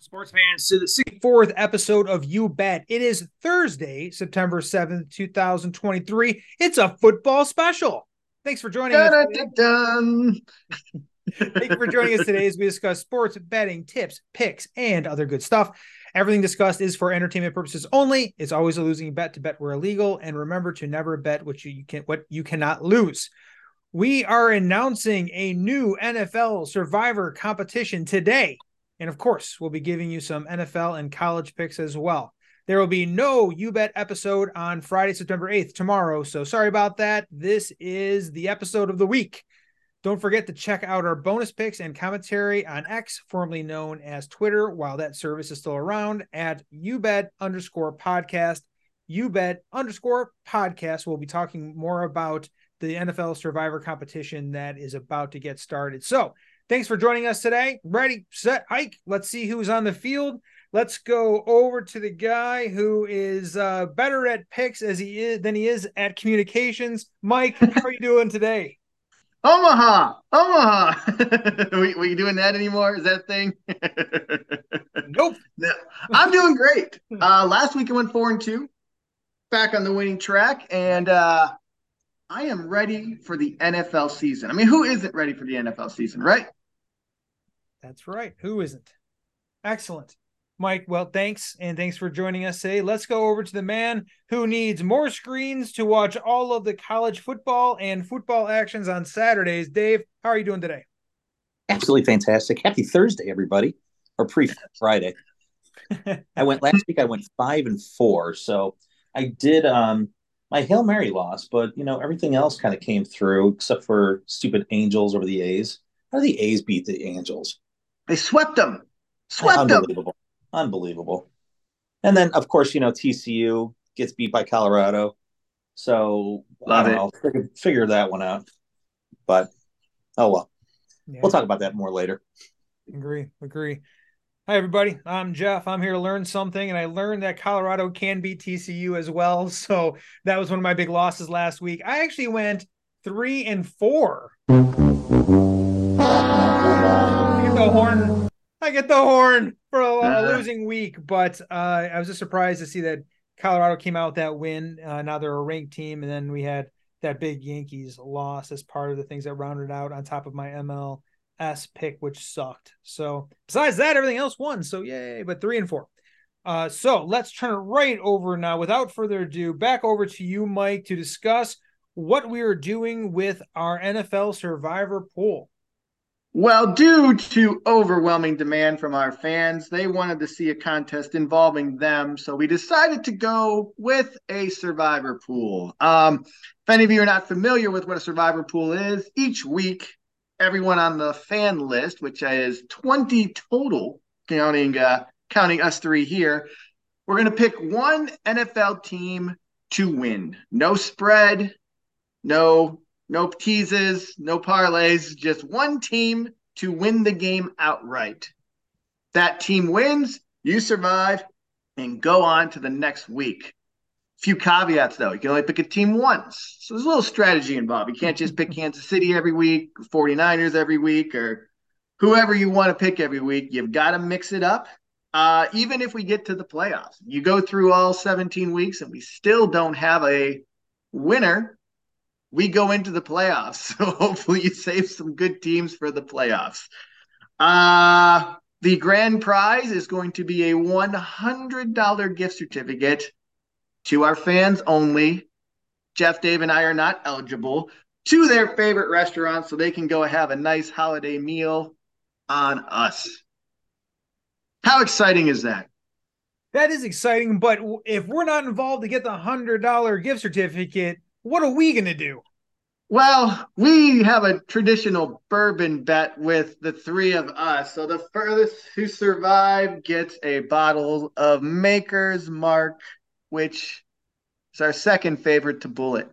Sports fans to the 64th episode of You Bet. It is Thursday, September 7th, 2023. It's a football special. Thanks for joining us. Dun-dun-dun. Thank you for joining us today as we discuss sports betting tips, picks, and other good stuff. Everything discussed is for entertainment purposes only. It's always a losing bet to bet where illegal, and remember to never bet what you can what you cannot lose. We are announcing a new NFL Survivor competition today. And of course, we'll be giving you some NFL and college picks as well. There will be no You Bet episode on Friday, September 8th, tomorrow. So sorry about that. This is the episode of the week. Don't forget to check out our bonus picks and commentary on X, formerly known as Twitter, while that service is still around at YouBet underscore podcast. YouBet underscore podcast. We'll be talking more about the NFL Survivor competition that is about to get started. So Thanks for joining us today. Ready, set, hike. Let's see who's on the field. Let's go over to the guy who is uh, better at picks as he is than he is at communications. Mike, how are you doing today? Omaha, Omaha. we, we doing that anymore? Is that a thing? nope. No, I'm doing great. Uh, last week I went four and two, back on the winning track, and uh, I am ready for the NFL season. I mean, who isn't ready for the NFL season, right? That's right. Who isn't? Excellent. Mike, well, thanks. And thanks for joining us today. Let's go over to the man who needs more screens to watch all of the college football and football actions on Saturdays. Dave, how are you doing today? Absolutely fantastic. Happy Thursday, everybody, or pre Friday. I went last week, I went five and four. So I did um my Hail Mary loss, but you know, everything else kind of came through except for stupid Angels over the A's. How do the A's beat the Angels? They swept them. Swept them. Unbelievable. Unbelievable. And then, of course, you know, TCU gets beat by Colorado. So Love I it. don't know, figure, figure that one out. But oh well. Yeah, We'll talk about that more later. agree. Agree. Hi, everybody. I'm Jeff. I'm here to learn something, and I learned that Colorado can beat TCU as well. So that was one of my big losses last week. I actually went three and four. I get the horn. I get the horn for a, a losing week, but uh, I was just surprised to see that Colorado came out with that win. Uh, now they're a ranked team, and then we had that big Yankees loss as part of the things that rounded out on top of my MLS pick, which sucked. So besides that, everything else won. So yay! But three and four. Uh, so let's turn it right over now. Without further ado, back over to you, Mike, to discuss what we are doing with our NFL Survivor pool. Well, due to overwhelming demand from our fans, they wanted to see a contest involving them. So we decided to go with a survivor pool. Um, if any of you are not familiar with what a survivor pool is, each week, everyone on the fan list, which is 20 total, counting uh, counting us three here, we're going to pick one NFL team to win. No spread, no no teases, no parlays, just one team to win the game outright. That team wins, you survive, and go on to the next week. Few caveats though. You can only pick a team once. So there's a little strategy involved. You can't just pick Kansas City every week, 49ers every week, or whoever you want to pick every week. You've got to mix it up. Uh, even if we get to the playoffs, you go through all 17 weeks and we still don't have a winner, we go into the playoffs. So hopefully you save some good teams for the playoffs. Uh, the grand prize is going to be a $100 gift certificate to our fans only. Jeff, Dave, and I are not eligible to their favorite restaurant so they can go have a nice holiday meal on us. How exciting is that? That is exciting, but if we're not involved to get the hundred dollar gift certificate, what are we gonna do? Well, we have a traditional bourbon bet with the three of us. So the furthest who survive gets a bottle of Maker's Mark, which is our second favorite to Bullet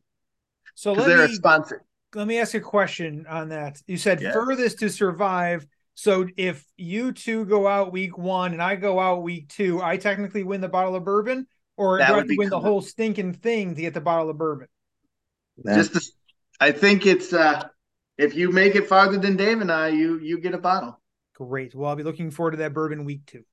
So let they're a me sponsor. let me ask you a question on that. You said Yes. furthest to survive. So if you two go out week one and I go out week two, I technically win the bottle of bourbon, or That do I would have to be win the whole stinking thing to get the bottle of bourbon? Just the, I think it's uh if you make it farther than Dave and I, you you get a bottle. Great. Well, I'll be looking forward to that bourbon week two.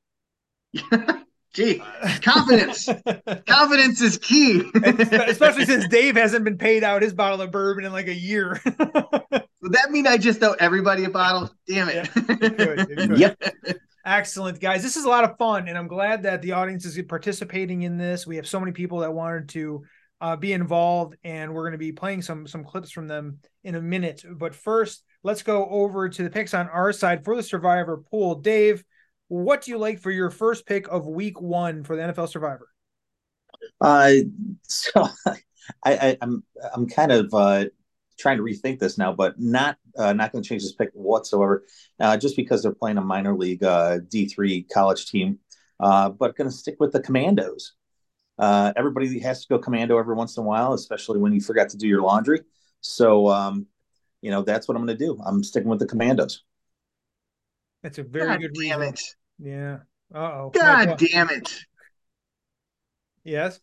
Gee, confidence. confidence is key. Especially since Dave hasn't been paid out his bottle of bourbon in like a year. Would that mean I just owe everybody a bottle? Damn it. Yeah, it could, it could. Yep. Excellent, guys. This is a lot of fun, and I'm glad that the audience is participating in this. We have so many people that wanted to uh, be involved, and we're going to be playing some some clips from them in a minute. But first, let's go over to the picks on our side for the Survivor pool. Dave, what do you like for your first pick of Week One for the NFL Survivor? Uh, so I, I I'm I'm kind of uh trying to rethink this now, but not uh, not going to change this pick whatsoever, uh, just because they're playing a minor league uh, D three college team. Uh, but going to stick with the Commandos. Uh, everybody has to go commando every once in a while, especially when you forgot to do your laundry. So, um, you know, that's what I'm going to do. I'm sticking with the Commandos. That's a very God good damn reason. it. Yeah. Uh oh. God damn it. Yes.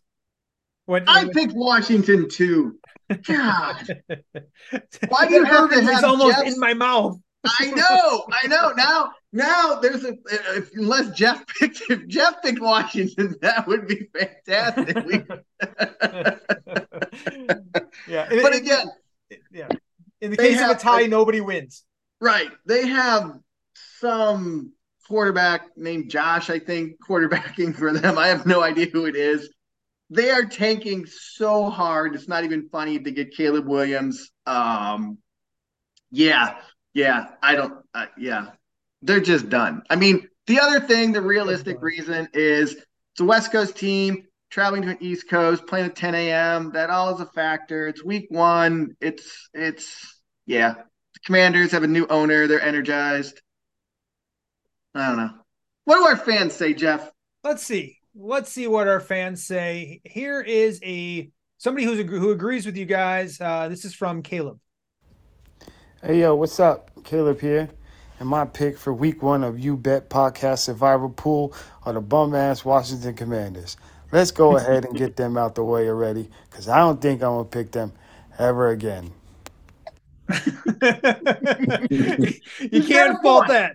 What I picked Washington too. God. Why do you have to bourbon is have almost Jeff's- in my mouth. I know, I know. Now, now there's a if, unless Jeff picked if Jeff picked Washington, that would be fantastic. Yeah. but again, yeah. In the case of a tie, nobody wins. right? They have some quarterback named Josh, I think, quarterbacking for them. I have no idea who it is. They are tanking so hard. It's not even funny to get Caleb Williams. Um, yeah, yeah. I don't. Uh, yeah, they're just done. I mean, the other thing, the realistic reason is it's a West Coast team traveling to an East Coast, playing at 10 a.m. That all is a factor. It's week one. It's it's yeah. The Commanders have a new owner. They're energized. I don't know. What do our fans say, Jeff? Let's see. Let's see what our fans say. Here is a somebody who's who agrees with you guys. Uh, this is from Caleb. Hey yo, what's up? Caleb here. And my pick for week one of You Bet Podcast Survivor Pool are the bum ass Washington Commanders. Let's go ahead and get them out the way already, because I don't think I'm gonna pick them ever again. you He's got a can't fault that.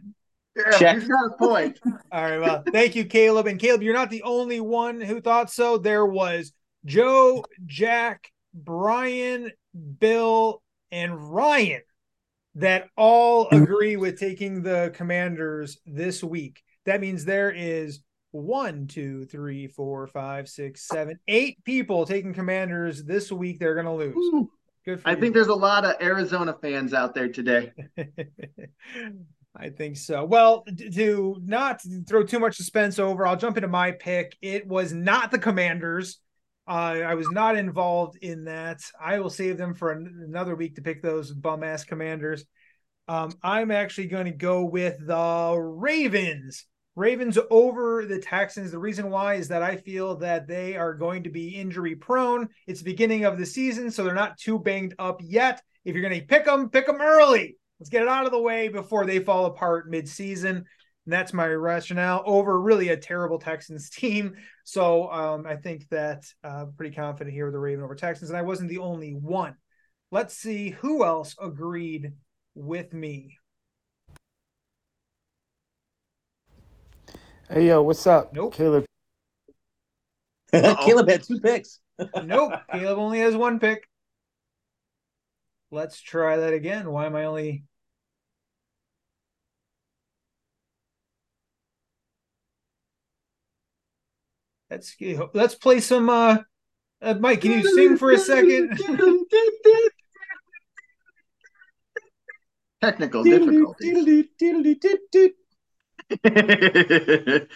Yeah, Check. he's got a point. All right. Well, thank you, Caleb. And Caleb, you're not the only one who thought so. There was Joe, Jack, Brian, Bill, and Ryan that all mm-hmm. agree with taking the commanders this week. That means there is one, two, three, four, five, six, seven, eight people taking commanders this week. They're going to lose. Good for I you think there's a lot of Arizona fans out there today. I think so. Well, to not throw too much suspense over, I'll jump into my pick. It was not the Commanders. Uh, I was not involved in that. I will save them for an- another week to pick those bum ass Commanders. Um, I'm actually going to go with the Ravens. Ravens over the Texans. The reason why is that I feel that they are going to be injury prone. It's beginning of the season, so they're not too banged up yet. If you're going to pick them, pick them early. Let's get it out of the way before they fall apart mid-season. And that's my rationale over really a terrible Texans team. So um, I think that uh, pretty confident here with the Raven over Texans, and I wasn't the only one. Let's see who else agreed with me. Hey yo, what's up? Nope. Caleb. Uh-oh. Caleb had two picks. Nope, Caleb only has one pick. Let's try that again. Why am I only? Let's let's play some. uh, uh Mike, can you sing for a second? Technical difficulties.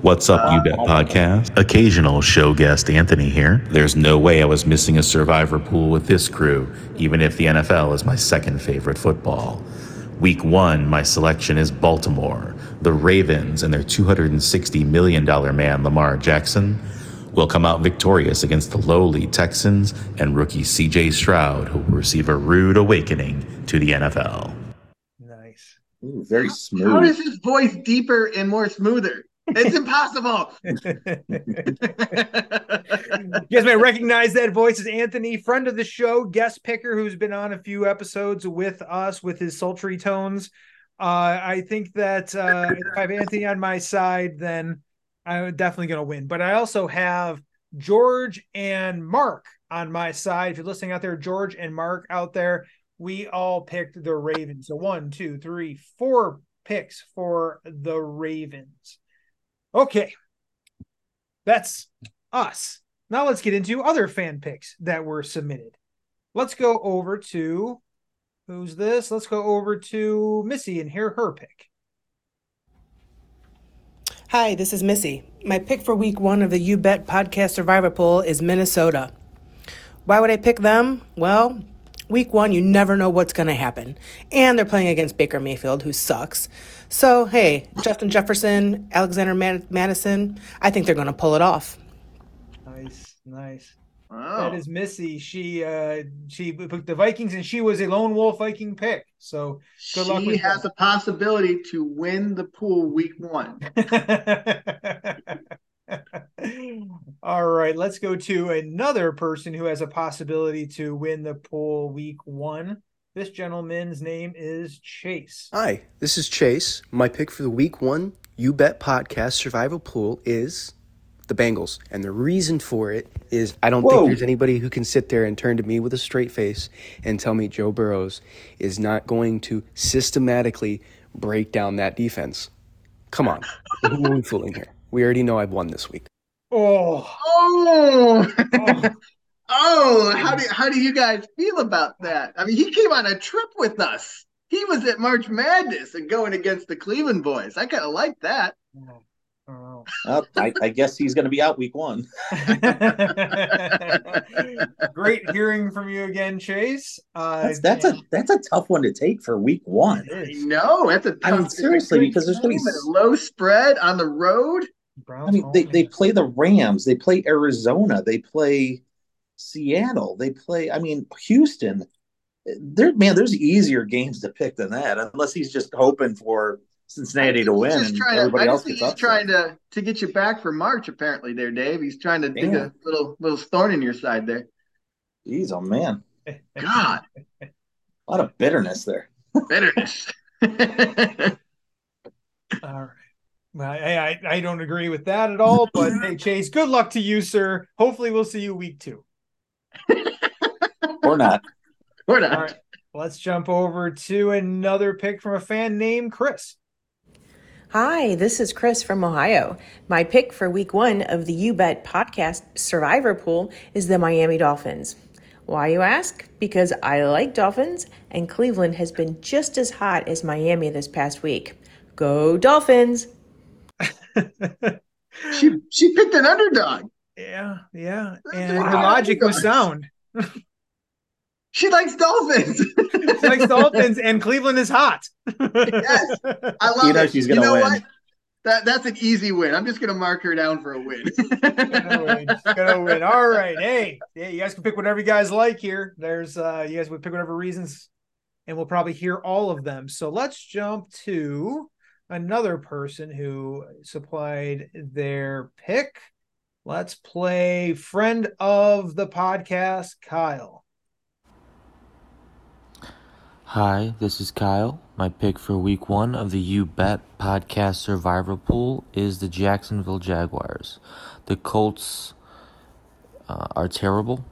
What's up, you bet podcast? Occasional show guest Anthony here. There's no way I was missing a survivor pool with this crew, even if the NFL is my second favorite football. Week one, my selection is Baltimore. The Ravens and their $260 million man, Lamar Jackson, will come out victorious against the lowly Texans and rookie CJ Stroud, who will receive a rude awakening to the NFL. nice. Ooh, very smooth. is his voice deeper and more smoother? It's impossible. you guys may recognize that voice as Anthony, friend of the show, guest picker who's been on a few episodes with us with his sultry tones. Uh, I think that uh, if I have Anthony on my side, then I'm definitely going to win. But I also have George and Mark on my side. If you're listening out there, George and Mark out there, we all picked the Ravens. So one, two, three, four picks for the Ravens. Okay. That's us. Now let's get into other fan picks that were submitted. Let's go over to who's this? Let's go over to Missy and hear her pick. Hi, this is Missy. My pick for week one of the You Bet podcast survivor pool is Minnesota. Why would I pick them? Well, week one, you never know what's going to happen. And they're playing against Baker Mayfield, who sucks. So, hey, Justin Jefferson, Alexander Mad- Madison, I think they're going to pull it off. Nice, nice. Wow. That is Missy. She uh she picked the Vikings and she was a lone wolf Viking pick. So good luck she with has that. a possibility to win the pool week one. All right, let's go to another person who has a possibility to win the pool week one. This gentleman's name is Chase. Hi, this is Chase. My pick for the week one You Bet podcast survival pool is the Bengals. And the reason for it is I don't Whoa. think there's anybody who can sit there and turn to me with a straight face and tell me Joe Burrows is not going to systematically break down that defense. Come on. Who are we fooling here? We already know I've won this week. Oh, Oh, oh. oh! How do how do you guys feel about that? I mean, he came on a trip with us. He was at March Madness and going against the Cleveland boys. I kind of like that. Mm. Oh. Uh, I, I guess he's going to be out week one. Great hearing from you again, Chase. Uh, That's, that's a that's a tough one to take for week one. No, I is. know that's a I mean, seriously, because there's gonna be a low spread on the road. Browns I mean, they, they play the Rams, they play Arizona, they play Seattle, they play. I mean, Houston. There, man, there's easier games to pick than that, unless he's just hoping for Cincinnati to He's win just and trying to, everybody I else just think he's trying to to get you back for March. Apparently, there, Dave. He's trying to dig a little little thorn in your side there. Jeez, oh man, God, a lot of bitterness there. bitterness. All right. Well, I, I I don't agree with that at all. But hey, Chase, good luck to you, sir. Hopefully, we'll see you week two. Or not. We're not. All right. Let's jump over to another pick from a fan named Chris. Hi, this is Chris from Ohio. My pick for week one of the You Bet podcast survivor pool is the Miami Dolphins. Why, you ask? Because I like Dolphins, and Cleveland has been just as hot as Miami this past week. Go Dolphins! She she picked an underdog. Yeah, yeah. And a her logic was sound. She likes dolphins. She likes Dolphins, and Cleveland is hot. Yes. I love You know it. she's gonna know win. what? That that's an easy win. I'm just gonna mark her down for a win. gonna win. Gonna win. All right. Hey, hey, you guys can pick whatever you guys like here. There's uh you guys would pick whatever reasons, and we'll probably hear all of them. So let's jump to another person who supplied their pick. Let's play friend of the podcast, Kyle. Hi, this is Kyle. My pick for week one of the You Bet podcast survivor pool is the Jacksonville Jaguars. The Colts uh, are terrible,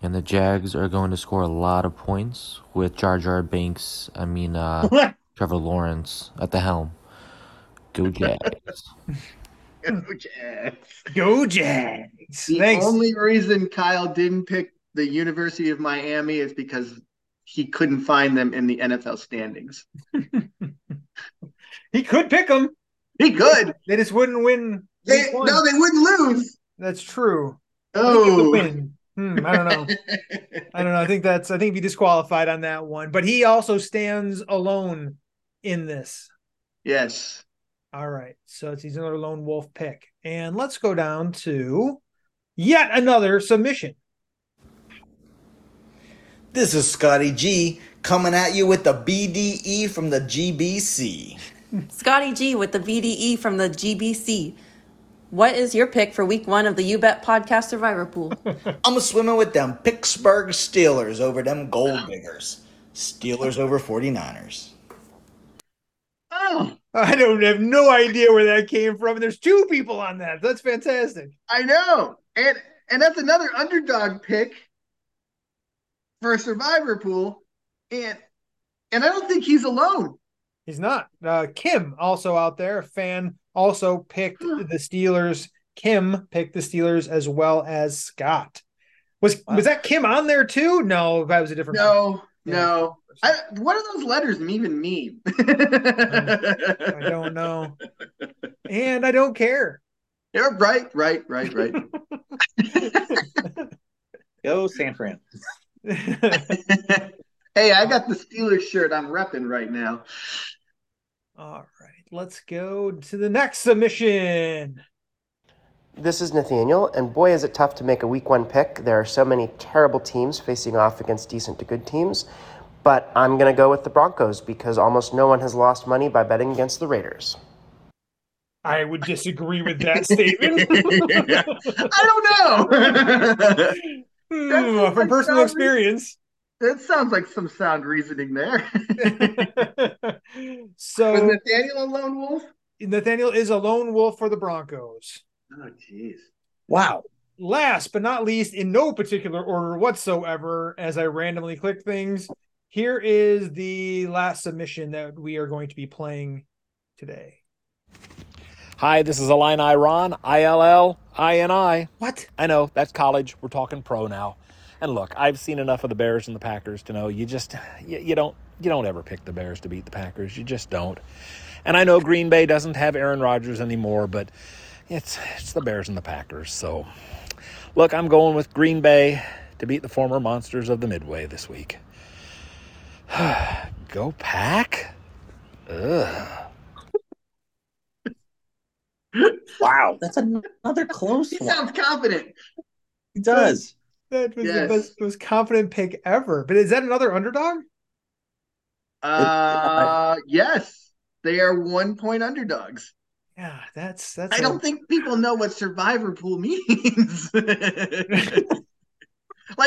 and the Jags are going to score a lot of points with Jar Jar Banks, I mean, uh, Trevor Lawrence at the helm. Go Jags. Go Jags. Go Jags. The Thanks. only reason Kyle didn't pick the University of Miami is because he couldn't find them in the NFL standings. he could pick them. He could. They just wouldn't win. They, no, they wouldn't lose. That's true. I think he could Oh. win. Hmm, I don't know. I don't know. I think that's. I think he disqualified on that one. But he also stands alone in this. yes. All right. So it's he's another lone wolf pick. And let's go down to yet another submission. This is Scotty G coming at you with the BDE from the GBC. Scotty G with the BDE from the GBC. What is your pick for week one of the You Bet Podcast Survivor Pool? I'm swimming with them Pittsburgh Steelers over them Gold ah. Diggers. Steelers over 49ers. know. I don't have no idea where that came from. There's two people on that. That's fantastic. I know. And and that's another underdog pick for a survivor pool. And and I don't think he's alone. He's not. Uh, Kim also out there, a fan, also picked the Steelers. Kim picked the Steelers as well as Scott. Was Wow. was that Kim on there too? No, that was a different. No, Yeah. no. I, what do those letters even mean? I don't know, and I don't care. Yeah, right, right, right, right. Go San Fran. hey, I got the Steelers shirt I'm repping right now. All right, let's go to the next submission. This is Nathaniel, and boy, is it tough to make a week one pick. There are so many terrible teams facing off against decent to good teams, but I'm going to go with the Broncos because almost no one has lost money by betting against the Raiders. I would disagree with that statement. I don't know. Hmm, from personal experience. that sounds like some sound reasoning there. so Was Nathaniel a lone wolf? Nathaniel is a lone wolf for the Broncos. Oh, jeez. Wow. Last but not least, in no particular order whatsoever, as I randomly click things, here is the last submission that we are going to be playing today. Hi, this is Illini Ron, I L L I N I. What? I know, that's college. We're talking pro now. And look, I've seen enough of the Bears and the Packers to know you just you, you don't you don't ever pick the Bears to beat the Packers. You just don't. And I know Green Bay doesn't have Aaron Rodgers anymore, but it's it's the Bears and the Packers. So look, I'm going with Green Bay to beat the former monsters of the Midway this week. Go pack? Ugh. Wow. That's another close He one. sounds confident. He does. That was Yes. the best, most confident pick ever. But is that another underdog? Uh, yes, they are one point underdogs. Yeah, that's that's. I a- don't think people know what survivor pool means. like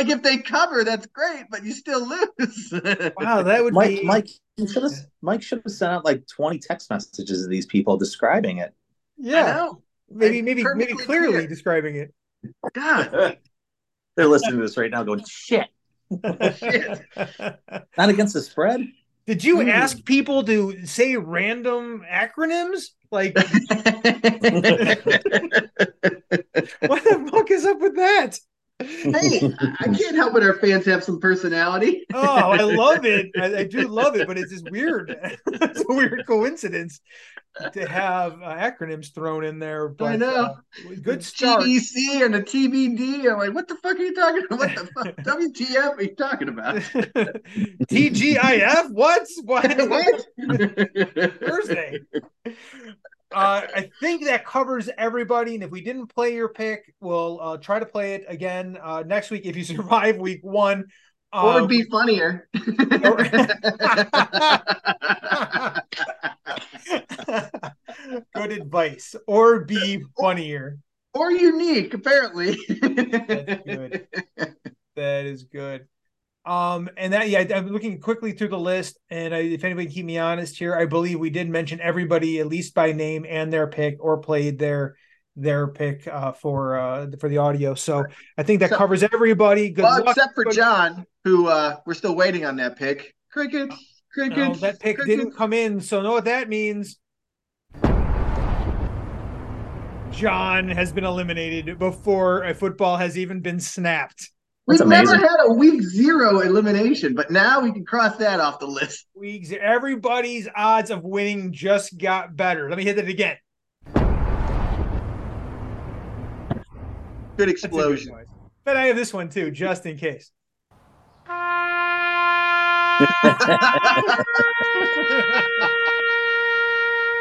if they cover, that's great, but you still lose. Wow, that would Mike, be Mike, should have Mike should have sent out like 20 text messages to these people describing it. I yeah. know. Maybe maybe maybe clearly clear. describing it. God, They're listening to this right now going, shit. shit. Not against the spread? Did you Hmm. ask people to say random acronyms? Like, what the fuck is up with that? Hey, I can't help it. Our fans have some personality. Oh, I love it. I, I do love it, but it's just weird. it's a weird coincidence to have uh, acronyms thrown in there. But, I know. uh, good start. GDC and the TBD. I'm like, what the fuck are you talking about? What the fuck? WTF are you talking about? TGIF? What? What? what? Thursday. Uh, I think that covers everybody. And if we didn't play your pick, we'll uh, try to play it again uh, next week if you survive week one. Or Um, be funnier. Good advice. Or be funnier. or unique, apparently. That's good. That is good. Um, and that yeah, I'm looking quickly through the list, and I, if anybody can keep me honest here, I believe we did mention everybody at least by name and their pick, or played their their pick uh, for uh, for the audio. So I think that So- covers everybody. Good well, luck. except for Good- John, who uh, we're still waiting on that pick. Crickets, crickets. No, that pick crickets. didn't come in, so know what that means. John has been eliminated before a football has even been snapped. We've That's never had a week zero elimination, but now we can cross that off the list. Weeks, everybody's odds of winning just got better. Let me hit it again. Good That's good explosion. one. But I have this one too, just in case.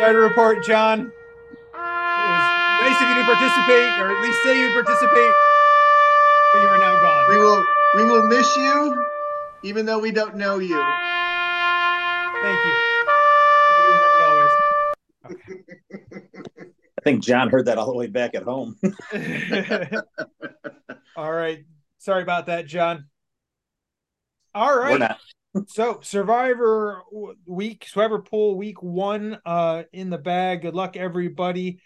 Sorry to report, John. It was nice of you to participate, or at least say you participate, but you are now gone. We will we will miss you, even though we don't know you. Thank you. You remembered I think John heard that all the way back at home. All right. Sorry about that, John. All right. We're not. so Survivor week, Survivor pool week one, uh, in the bag. Good luck, everybody.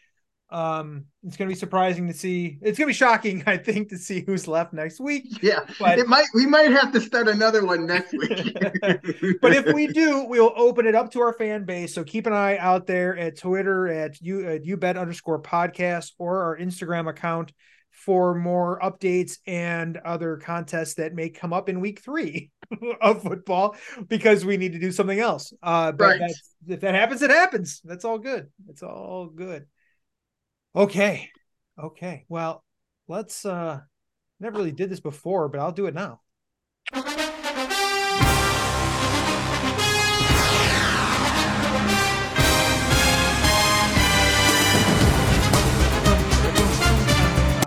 Um, it's gonna be surprising to see. It's gonna be shocking, I think, to see who's left next week. Yeah, but it might. We might have to start another one next week. but if we do, we'll open it up to our fan base. So keep an eye out there at Twitter at you at you bet underscore podcast or our Instagram account for more updates and other contests that may come up in week three of football because we need to do something else. Uh, but Right. if that happens, it happens. That's all good. It's all good. Okay. Okay. Well, let's uh never really did this before, but I'll do it now.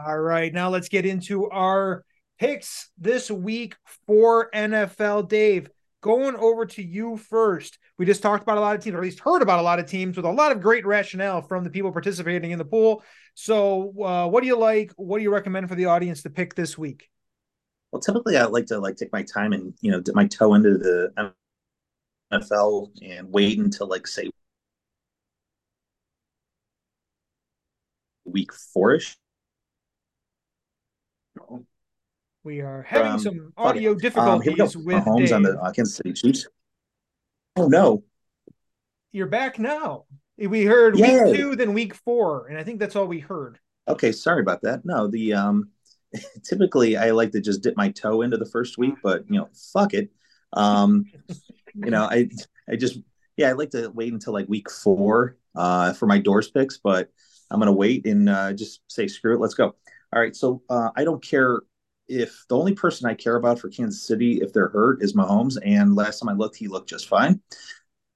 All right, now let's get into our picks this week for NFL. Dave, going over to you first. We just talked about a lot of teams, or at least heard about a lot of teams with a lot of great rationale from the people participating in the pool. So, uh, what do you like? What do you recommend for the audience to pick this week? Well, typically I like to like take my time and you know dip my toe into the NFL and wait until like say week four-ish. We are having Um, some audio it. Um, here we go. difficulties with Mahomes Dave. on the uh, Kansas City Chiefs. Oh no! You're back now. We heard Yay. week two, then week four, and I think that's all we heard. Okay, sorry about that. No, the um, typically I like to just dip my toe into the first week, but you know, fuck it. Um, you know, I I just yeah, I like to wait until like week four uh for my doors picks, but I'm gonna wait and uh, just say screw it, let's go. All right, so uh, I don't care if the only person I care about for Kansas City if they're hurt is Mahomes, and last time I looked, he looked just fine.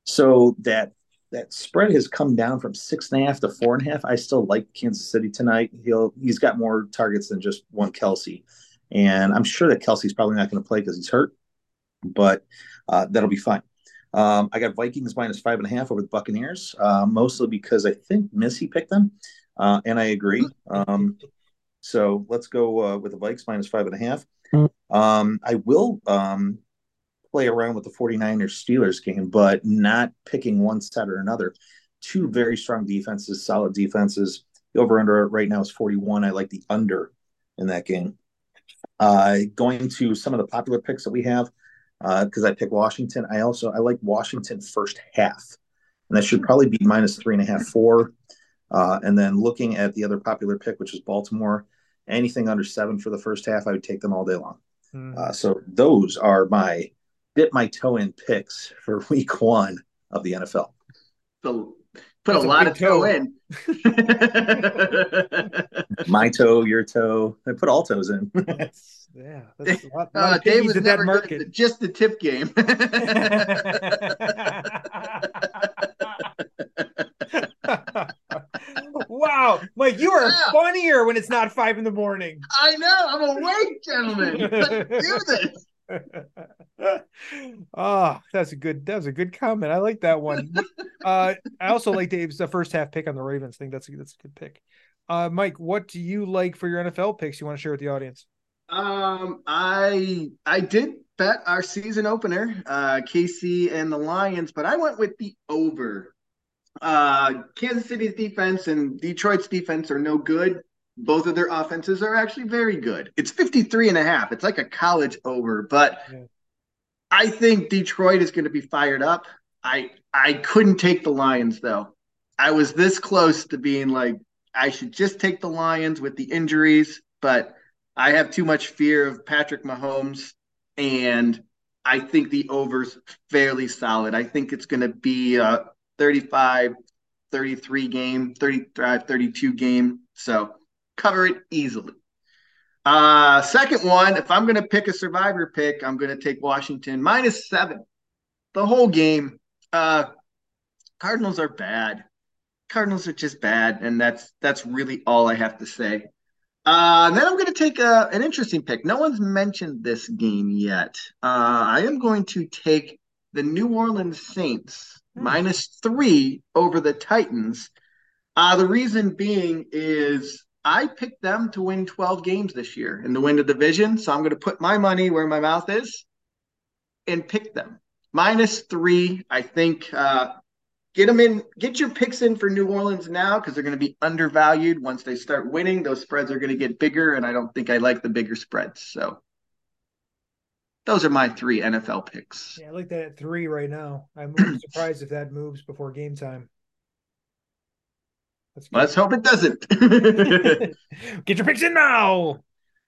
So that that spread has come down from six and a half to four and a half. I still like Kansas City tonight. He'll he's got more targets than just one Kelce, and I'm sure that Kelce's probably not going to play because he's hurt, but uh, that'll be fine. Um, I got Vikings minus five and a half over the Buccaneers, uh, mostly because I think Missy picked them, uh, and I agree. Um, so let's go uh, with the Vikes minus five and a half. Um, I will um, play around with the 49ers Steelers game, but not picking one set or another. Two very strong defenses, solid defenses. The over under right now is 41. I like the under in that game. Uh, going to some of the popular picks that we have, because I pick Washington. I also I like Washington first half, and that should probably be minus three and a half, four. Uh, and then looking at the other popular pick, which is Baltimore, anything under seven for the first half, I would take them all day long. Uh, so those are my dip my toe in picks for week one of the NFL. So put That's a a lot big of toe toe. in. My toe, your toe. I put all toes in. Yeah, that's a lot, a lot Uh, Dave was in that never good at market. the- just the tip game. Wow, Mike, you are Yeah. funnier when it's not five in the morning. I know. I'm awake, gentlemen. Let's do this. oh, that's a good. That was a good comment. I like that one. uh, I also like Dave's the first half pick on the Ravens. I think that's a, that's a good pick. Uh, Mike, what do you like for your NFL picks? You want to share with the audience? Um, I I did bet our season opener, uh, KC and the Lions, but I went with the over. Uh, Kansas City's defense and Detroit's defense are no good. Both of their offenses are actually very good. It's 53 and a half. It's like a college over, but Yeah. I think Detroit is going to be fired up. I I couldn't take the Lions though. I was this close to being like I should just take the Lions with the injuries, but I have too much fear of Patrick Mahomes and I think the over's fairly solid. I think it's going to be a 35 33 game, 35 32 game. So cover it easily. Uh, second one, if I'm going to pick a survivor pick, I'm going to take Washington minus seven. The whole game. Uh, Cardinals are bad. Cardinals are just bad, and that's that's really all I have to say. Uh, then I'm going to take a, an interesting pick. No one's mentioned this game yet. Uh, I am going to take the New Orleans Saints minus three over the Titans. Uh, the reason being is I picked them to win 12 games this year and to win the division. So I'm going to put my money where my mouth is. and pick them. Minus three, I think. Uh, get them in, get your picks in for New Orleans now because they're going to be undervalued. Once they start winning, those spreads are going to get bigger, and I don't think I like the bigger spreads. So those are my three NFL picks. Yeah, I like that at three right now. I'm surprised if that moves before game time. Let's, Let's hope it doesn't. Get your picks in now.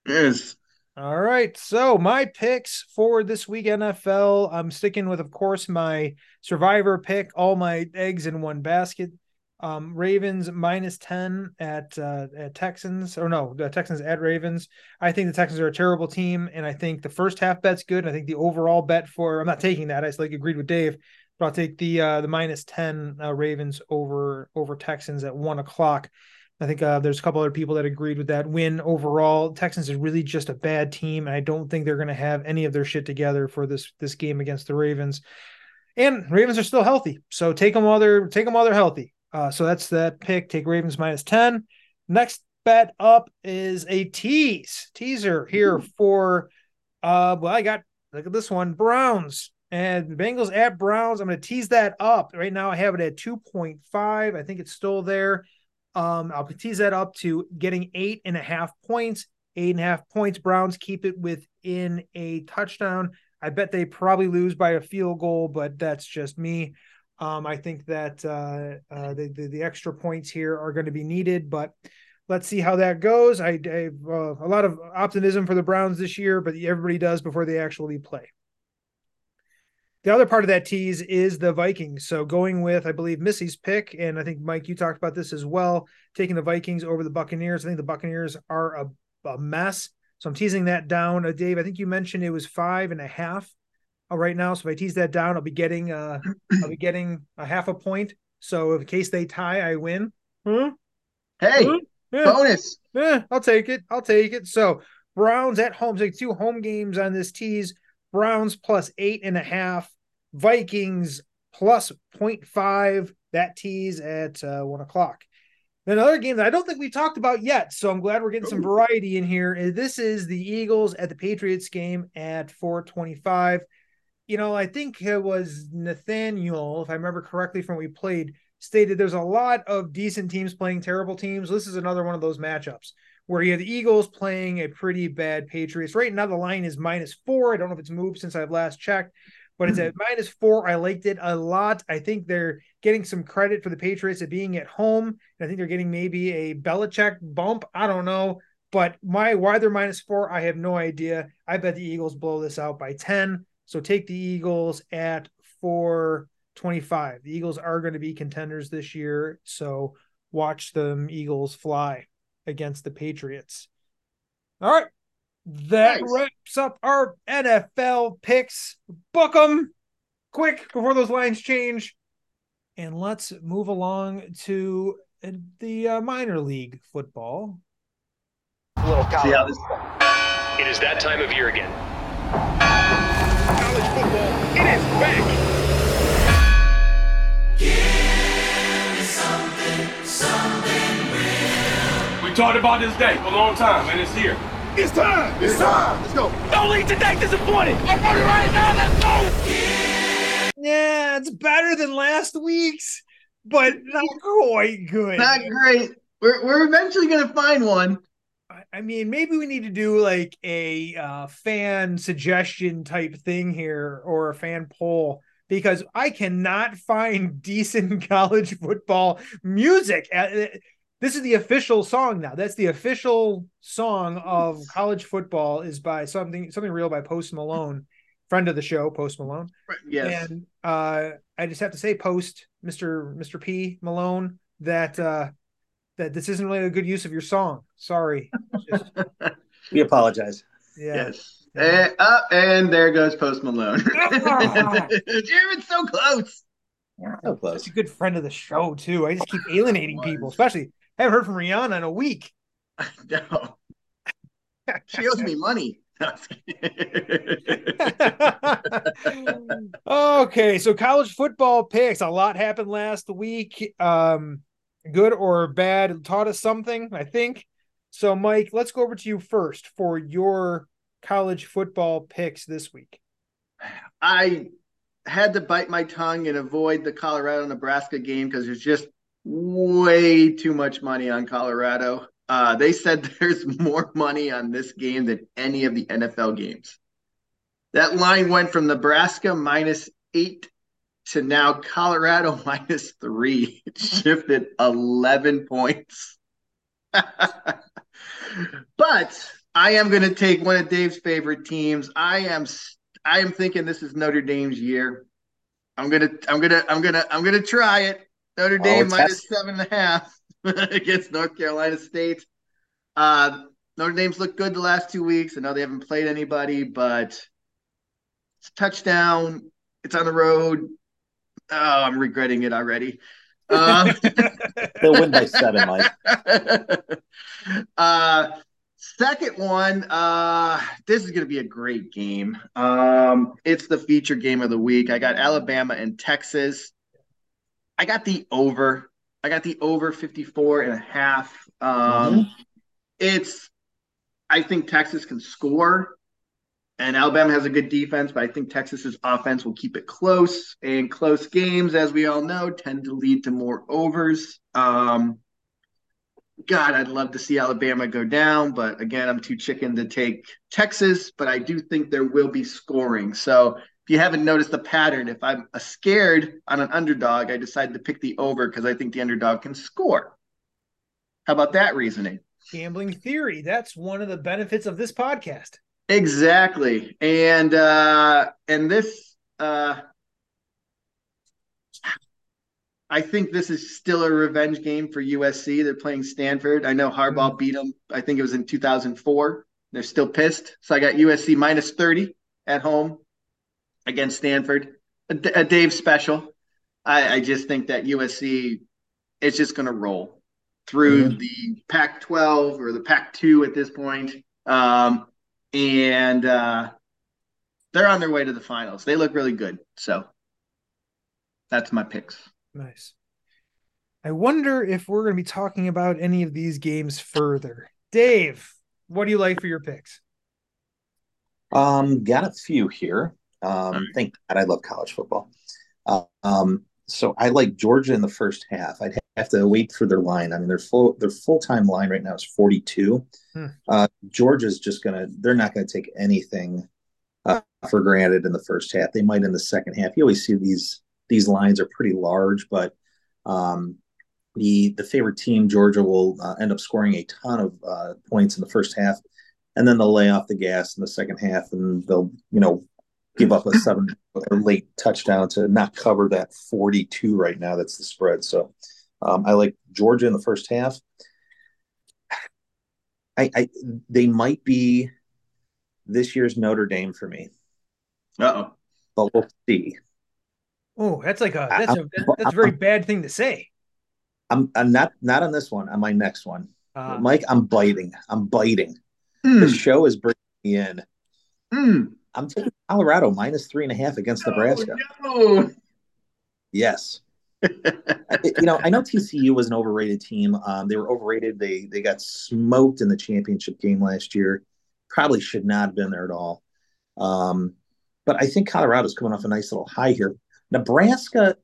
Yes. All right. So my picks for this week NFL, I'm sticking with, of course, my survivor pick, all my eggs in one basket. Um, Ravens minus 10 at uh, at Texans, or no, the Texans at Ravens. I think the Texans are a terrible team, and I think the first half bet's good. I think the overall bet for I'm not taking that. I like agreed with Dave, but I'll take the uh, the minus 10 uh, Ravens over over Texans at one o'clock. I think uh, there's a couple other people that agreed with that win overall. Texans is really just a bad team, and I don't think they're going to have any of their shit together for this this game against the Ravens. And Ravens are still healthy, so take them while they're take them while they're healthy. Uh, so that's that pick. Take Ravens minus 10. Next bet up is a tease teaser here for uh well, I got look at this one, Browns and Bengals at Browns. I'm gonna tease that up. Right now I have it at 2.5. I think it's still there. Um, I'll tease that up to getting eight and a half points. Eight and a half points. Browns keep it within a touchdown. I bet they probably lose by a field goal, but that's just me. Um, I think that uh, uh, the, the, the extra points here are going to be needed, but let's see how that goes. I, I uh, a lot of optimism for the Browns this year, but everybody does before they actually play. The other part of that tease is the Vikings. So going with, I believe, Missy's pick, and I think Mike, you talked about this as well, taking the Vikings over the Buccaneers. I think the Buccaneers are a, a mess. So I'm teasing that down. Uh, Dave, I think you mentioned it was five and a half right now. So if I tease that down, I'll be getting uh I'll be getting a half a point. So in case they tie, I win. Hmm? Hey, hmm? Yeah. bonus. Yeah, I'll take it. I'll take it. So Browns at home, take two home games on this tease. Browns plus eight and a half. Vikings plus 0.5. That tease at uh, one o'clock. Another game that I don't think we talked about yet, so I'm glad we're getting some variety in here. This is the Eagles at the Patriots game at 425 you know, I think it was Nathaniel, if I remember correctly from what we played, stated there's a lot of decent teams playing terrible teams. This is another one of those matchups where you have the Eagles playing a pretty bad Patriots. Right now, the line is minus four. I don't know if it's moved since I've last checked, but it's at hmm. minus four. I liked it a lot. I think they're getting some credit for the Patriots at being at home. And I think they're getting maybe a Belichick bump. I don't know. But my why they're minus four, I have no idea. I bet the Eagles blow this out by 10. So take the Eagles at 425. The Eagles are going to be contenders this year. So watch them Eagles fly against the Patriots. All right. That nice. wraps up our NFL picks. Book them quick before those lines change. And let's move along to the uh, minor league football. Little this... It is that time of year again college football, it is back. We talked about this day for a long time, and it's here. It's time. It's, it's time. time. Let's go. Don't leave today disappointed. I'm ready right now. Let's go. Yeah, it's better than last week's, but not quite good. Not great. We're, we're eventually going to find one. I mean, maybe we need to do like a uh, fan suggestion type thing here or a fan poll because I cannot find decent college football music. Uh, uh, this is the official song now. That's the official song of college football is by something something real by Post Malone, friend of the show, Post Malone. Yes. And uh, I just have to say, Post Mister Mister P Malone, that uh, that this isn't really a good use of your song. Sorry. Just... we apologize. Yeah. Yes. And, uh, and there goes Post Malone. Jared's so close. So close. Such a good friend of the show too. I just keep alienating people, especially I haven't heard from Rihanna in a week. No. She owes me money. okay, so college football picks. A lot happened last week. Um, good or bad, taught us something, I think. So, Mike, let's go over to you first for your college football picks this week. I had to bite my tongue and avoid the Colorado Nebraska game because there's just way too much money on Colorado. Uh, they said there's more money on this game than any of the NFL games. That line went from Nebraska minus eight to now Colorado minus three. It shifted 11 points. but I am going to take one of Dave's favorite teams. I am I am thinking this is Notre Dame's year. I'm gonna I'm gonna I'm gonna I'm gonna try it. Notre Dame oh, minus seven and a half against North Carolina State. Uh, Notre Dame's looked good the last two weeks. I know they haven't played anybody, but it's touchdown. It's on the road. Oh, I'm regretting it already. Uh, They'll win by seven, Mike. Uh, second one, uh, this is going to be a great game. Um, it's the feature game of the week. I got Alabama and Texas. I got the over. I got the over 54 and a half. Um, mm-hmm. It's, I think Texas can score. And Alabama has a good defense, but I think Texas's offense will keep it close. And close games, as we all know, tend to lead to more overs. Um, God, I'd love to see Alabama go down, but again, I'm too chicken to take Texas. But I do think there will be scoring. So if you haven't noticed the pattern, if I'm scared on an underdog, I decide to pick the over because I think the underdog can score. How about that reasoning? Gambling theory. That's one of the benefits of this podcast. Exactly. And uh and this uh I think this is still a revenge game for USC. They're playing Stanford. I know Harbaugh mm-hmm. beat them. I think it was in 2004. They're still pissed. So I got USC minus 30 at home against Stanford. A, a Dave special. I, I, just think that USC is just going to roll through mm-hmm. the Pac 12 or the Pac 2 at this point. Um, and uh, they're on their way to the finals. They look really good. So that's my picks. Nice. I wonder if we're going to be talking about any of these games further. Dave, what do you like for your picks? Um, got a few here. Um, thank God I love college football. Uh, um, so I like Georgia in the first half. I'd have to wait for their line. I mean, their full their full time line right now is forty two. Hmm. Uh, Georgia's just gonna they're not gonna take anything uh, for granted in the first half. They might in the second half. You always see these these lines are pretty large, but um, the the favorite team Georgia will uh, end up scoring a ton of uh, points in the first half, and then they'll lay off the gas in the second half, and they'll you know give up a seven or late touchdown to not cover that 42 right now. That's the spread. So um, I like Georgia in the first half. I, I they might be this year's Notre Dame for me. oh. But we'll see. Oh, that's like a that's I, a that's a very I'm, bad thing to say. I'm I'm not not on this one. On my next one, uh, Mike. I'm biting. I'm biting. Mm. The show is bringing me in. Mm. I'm taking Colorado minus three and a half against no, Nebraska. No. Yes. you know, I know TCU was an overrated team. Um, they were overrated. They they got smoked in the championship game last year. Probably should not have been there at all. Um, but I think Colorado's coming off a nice little high here. Nebraska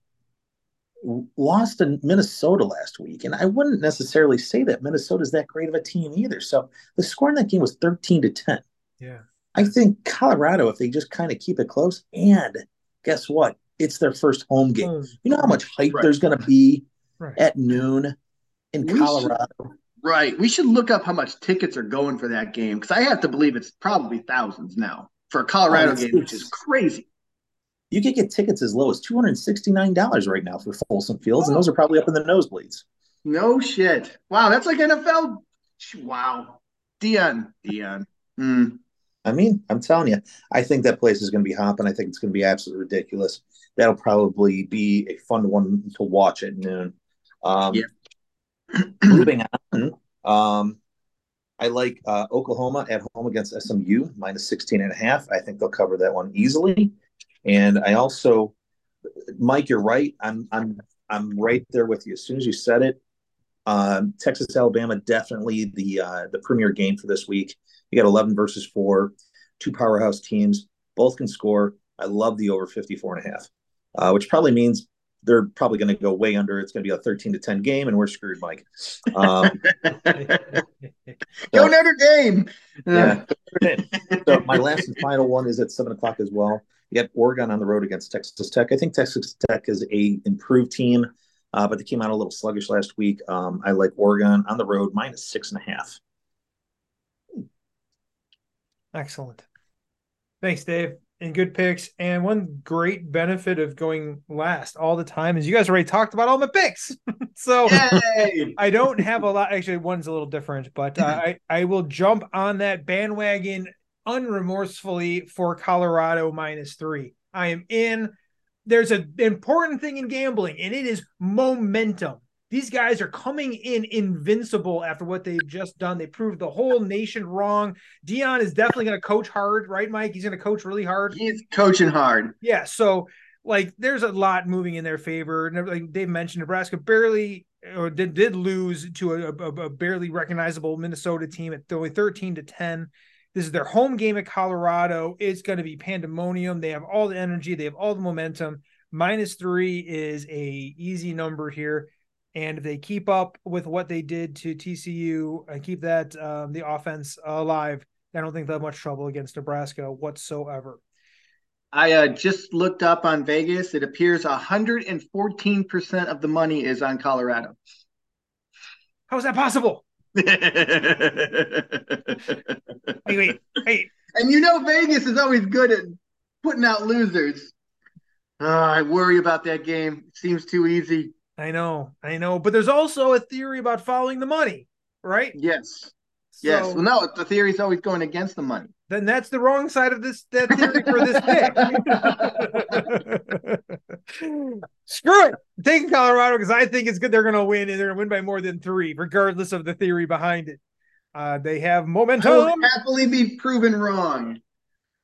lost to Minnesota last week, and I wouldn't necessarily say that Minnesota's that great of a team either. So the score in that game was 13 to 10. Yeah. I think Colorado, if they just kind of keep it close, and guess what? It's their first home game. You know how much hype right. there's going to be right. at noon in we Colorado. Should, right. We should look up how much tickets are going for that game because I have to believe it's probably thousands now for a Colorado oh, game, which is crazy. You could get tickets as low as two hundred sixty nine dollars right now for Folsom Fields, oh. and those are probably up in the nosebleeds. No shit! Wow, that's like NFL. Wow, Deion, Deion. Mm. I mean, I'm telling you, I think that place is going to be hopping. I think it's going to be absolutely ridiculous. That'll probably be a fun one to watch at noon. Um, yeah. moving on, um, I like uh, Oklahoma at home against SMU minus 16 and a half. I think they'll cover that one easily. And I also, Mike, you're right. I'm I'm I'm right there with you. As soon as you said it, um, Texas Alabama definitely the uh, the premier game for this week. You got 11 versus four, two powerhouse teams. Both can score. I love the over 54 and a half, uh, which probably means they're probably going to go way under. It's going to be a 13 to 10 game, and we're screwed, Mike. Um, Go Notre Dame. yeah. so my last and final one is at seven o'clock as well. You got Oregon on the road against Texas Tech. I think Texas Tech is a improved team, uh, but they came out a little sluggish last week. Um, I like Oregon on the road minus six and a half. Excellent. Thanks, Dave. And good picks. And one great benefit of going last all the time is you guys already talked about all my picks. so Yay! I don't have a lot. Actually, one's a little different, but uh, I, I will jump on that bandwagon unremorsefully for Colorado minus three. I am in. There's an important thing in gambling, and it is momentum. These guys are coming in invincible after what they've just done. They proved the whole nation wrong. Deion is definitely going to coach hard, right, Mike? He's going to coach really hard. He's coaching hard. Yeah. So, like, there's a lot moving in their favor. Like Dave mentioned, Nebraska barely or did, did lose to a, a, a barely recognizable Minnesota team at only 13 to 10. This is their home game at Colorado. It's going to be pandemonium. They have all the energy, they have all the momentum. Minus three is a easy number here. And if they keep up with what they did to TCU and keep that um, the offense alive, I don't think they'll have much trouble against Nebraska whatsoever. I uh, just looked up on Vegas. It appears 114% of the money is on Colorado. How is that possible? Wait, wait, hey. And you know Vegas is always good at putting out losers. Oh, I worry about that game. It seems too easy. I know, I know, but there's also a theory about following the money, right? Yes. yes. Well, no, the theory is always going against the money. Then that's the wrong side of this that theory for this pick. Screw it. I'm taking Colorado because I think it's good they're going to win and they're going to win by more than three, regardless of the theory behind it. Uh, they have momentum. I will happily be proven wrong.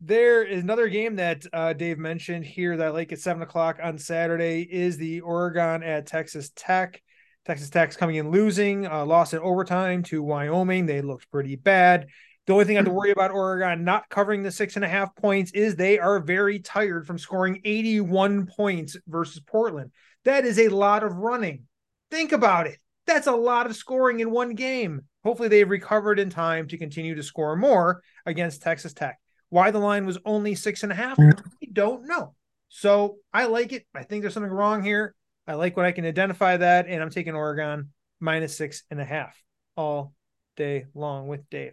There is another game that uh, Dave mentioned here that like at seven o'clock on Saturday is the Oregon at Texas Tech. Texas Tech's coming in losing, uh, lost in overtime to Wyoming. They looked pretty bad. The only thing I have to worry about Oregon not covering the six and a half points is they are very tired from scoring 81 points versus Portland. That is a lot of running. Think about it. That's a lot of scoring in one game. Hopefully, they've recovered in time to continue to score more against Texas Tech. Why the line was only six and a half, we don't know. So I like it. I think there's something wrong here. I like when I can identify that, and I'm taking Oregon minus six and a half all day long with Dave.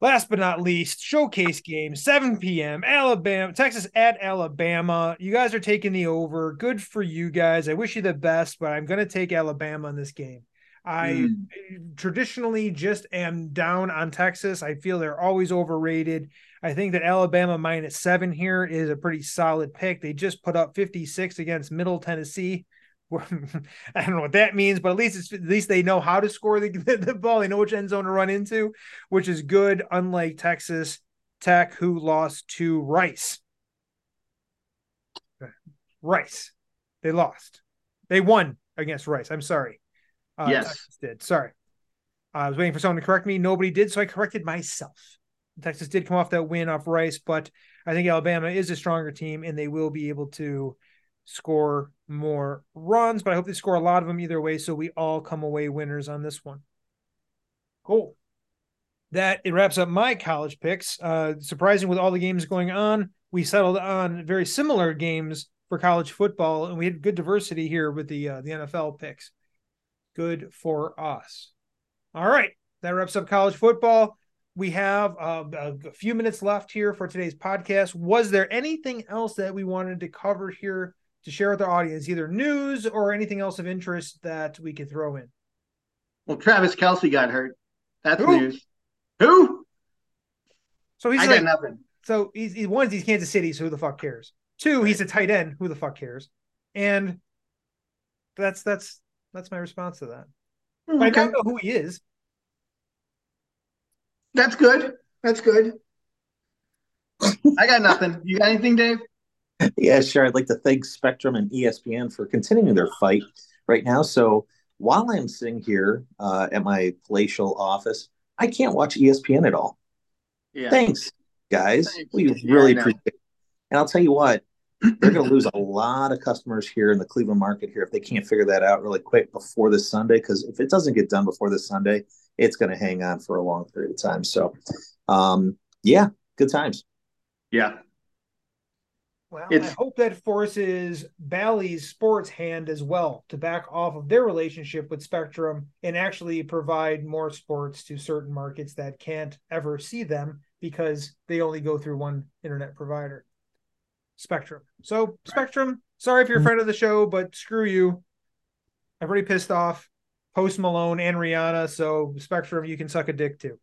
Last but not least, showcase game, 7 p.m. Alabama, Texas at Alabama. You guys are taking the over. Good for you guys. I wish you the best, but I'm going to take Alabama in this game. I mm. traditionally just am down on Texas. I feel they're always overrated. I think that Alabama minus seven here is a pretty solid pick. They just put up 56 against Middle Tennessee. I don't know what that means, but at least it's, at least they know how to score the, the ball. They know which end zone to run into, which is good. Unlike Texas Tech, who lost to Rice. Rice, they lost. They won against Rice. I'm sorry. Uh, yes, Texas did. Sorry, I was waiting for someone to correct me. Nobody did, so I corrected myself. Texas did come off that win off Rice, but I think Alabama is a stronger team, and they will be able to score more runs, but I hope they score a lot of them either way. So we all come away winners on this one. Cool. That it wraps up my college picks. Uh, surprising with all the games going on, we settled on very similar games for college football, and we had good diversity here with the uh, the NFL picks. Good for us. All right, that wraps up college football. We have uh, a few minutes left here for today's podcast. Was there anything else that we wanted to cover here to share with our audience, either news or anything else of interest that we could throw in? Well, Travis Kelce got hurt. That's Who? news. Who? So he's I like, got nothing. So he's he, one, he's Kansas City, so who the fuck cares? Two, he's a tight end. Who the fuck cares? And that's that's that's my response to that. Okay. I don't know who he is. That's good. That's good. I got nothing. You got anything, Dave? yeah, sure. I'd like to thank Spectrum and ESPN for continuing their fight right now. So while I'm sitting here uh, at my palatial office, I can't watch ESPN at all. Yeah. Thanks, guys. Thanks. We yeah, really appreciate it. And I'll tell you what, they're going to lose a lot of customers here in the Cleveland market here if they can't figure that out really quick before this Sunday. Because if it doesn't get done before this Sunday, it's going to hang on for a long period of time. So, um, yeah, good times. Yeah. Well, It's- I hope that forces Bally's sports hand as well to back off of their relationship with Spectrum and actually provide more sports to certain markets that can't ever see them because they only go through one internet provider, Spectrum. So, Spectrum, sorry if you're a friend of the show, but screw you. I've already pissed off Post Malone and Rihanna. So, Spectrum, you can suck a dick too.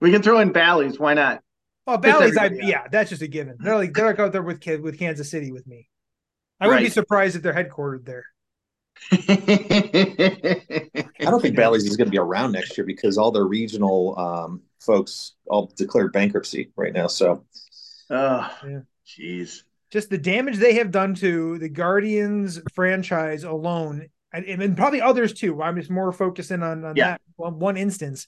We can throw in Bally's. Why not? Oh, Piss Bally's, I, yeah, that's just a given. They're like they're like out there with kid with Kansas City with me. I wouldn't be surprised if they're headquartered there. I don't think Bally's is going to be around next year because all their regional um, folks all declared bankruptcy right now. So, Oh, Yeah. Just the damage they have done to the Guardians franchise alone, and, and probably others too. I'm just more focusing on, on Yeah. that one, one instance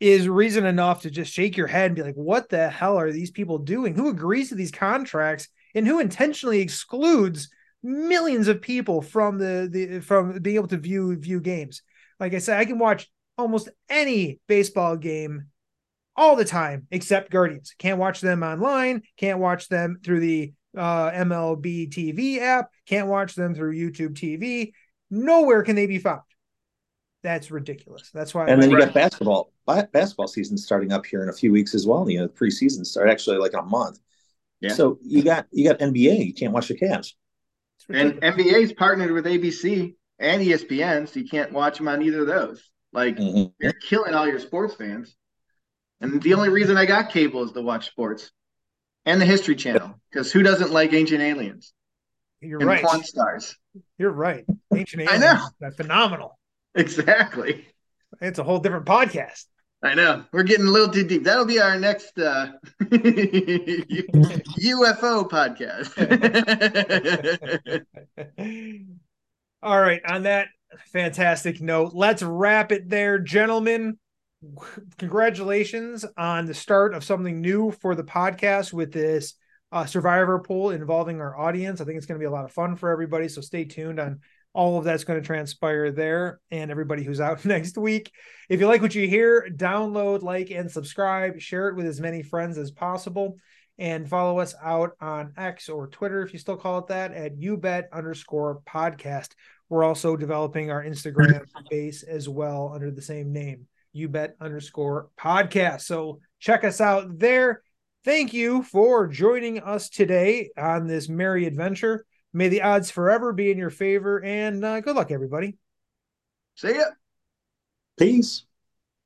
is reason enough to just shake your head and be like, what the hell are these people doing? Who agrees to these contracts and who intentionally excludes millions of people from the, the from being able to view view games? Like I said, I can watch almost any baseball game all the time except Guardians. Can't watch them online, can't watch them through the uh, MLB TV app, can't watch them through YouTube TV. Nowhere can they be found. That's ridiculous. That's why. and then you got basketball. Basketball season starting up here in a few weeks as well. You know, the preseason start actually like in a month. Yeah. So you got you got NBA. You can't watch the Cavs. And NBA's partnered with ABC and ESPN, so you can't watch them on either of those. Like Mhm. you're killing all your sports fans. And the only reason I got cable is to watch sports and the History Channel because who doesn't like Ancient Aliens You're and right. Pawn Stars? You're right. Ancient Aliens. I know. That's phenomenal. Exactly. It's a whole different podcast. I know. We're getting a little too deep. That'll be our next uh, UFO podcast. All right. On that fantastic note, let's wrap it there, gentlemen. Congratulations on the start of something new for the podcast with this uh, survivor pool involving our audience. I think it's going to be a lot of fun for everybody. So stay tuned on all of that's going to transpire there and everybody who's out next week. If you like what you hear, download, like, and subscribe. Share it with as many friends as possible. And follow us out on X or Twitter, if you still call it that, at youbet underscore podcast. We're also developing our Instagram base as well under the same name, youbet underscore podcast. So check us out there. Thank you for joining us today on this merry adventure. May the odds forever be in your favor, and uh, good luck, everybody. See ya. Peace.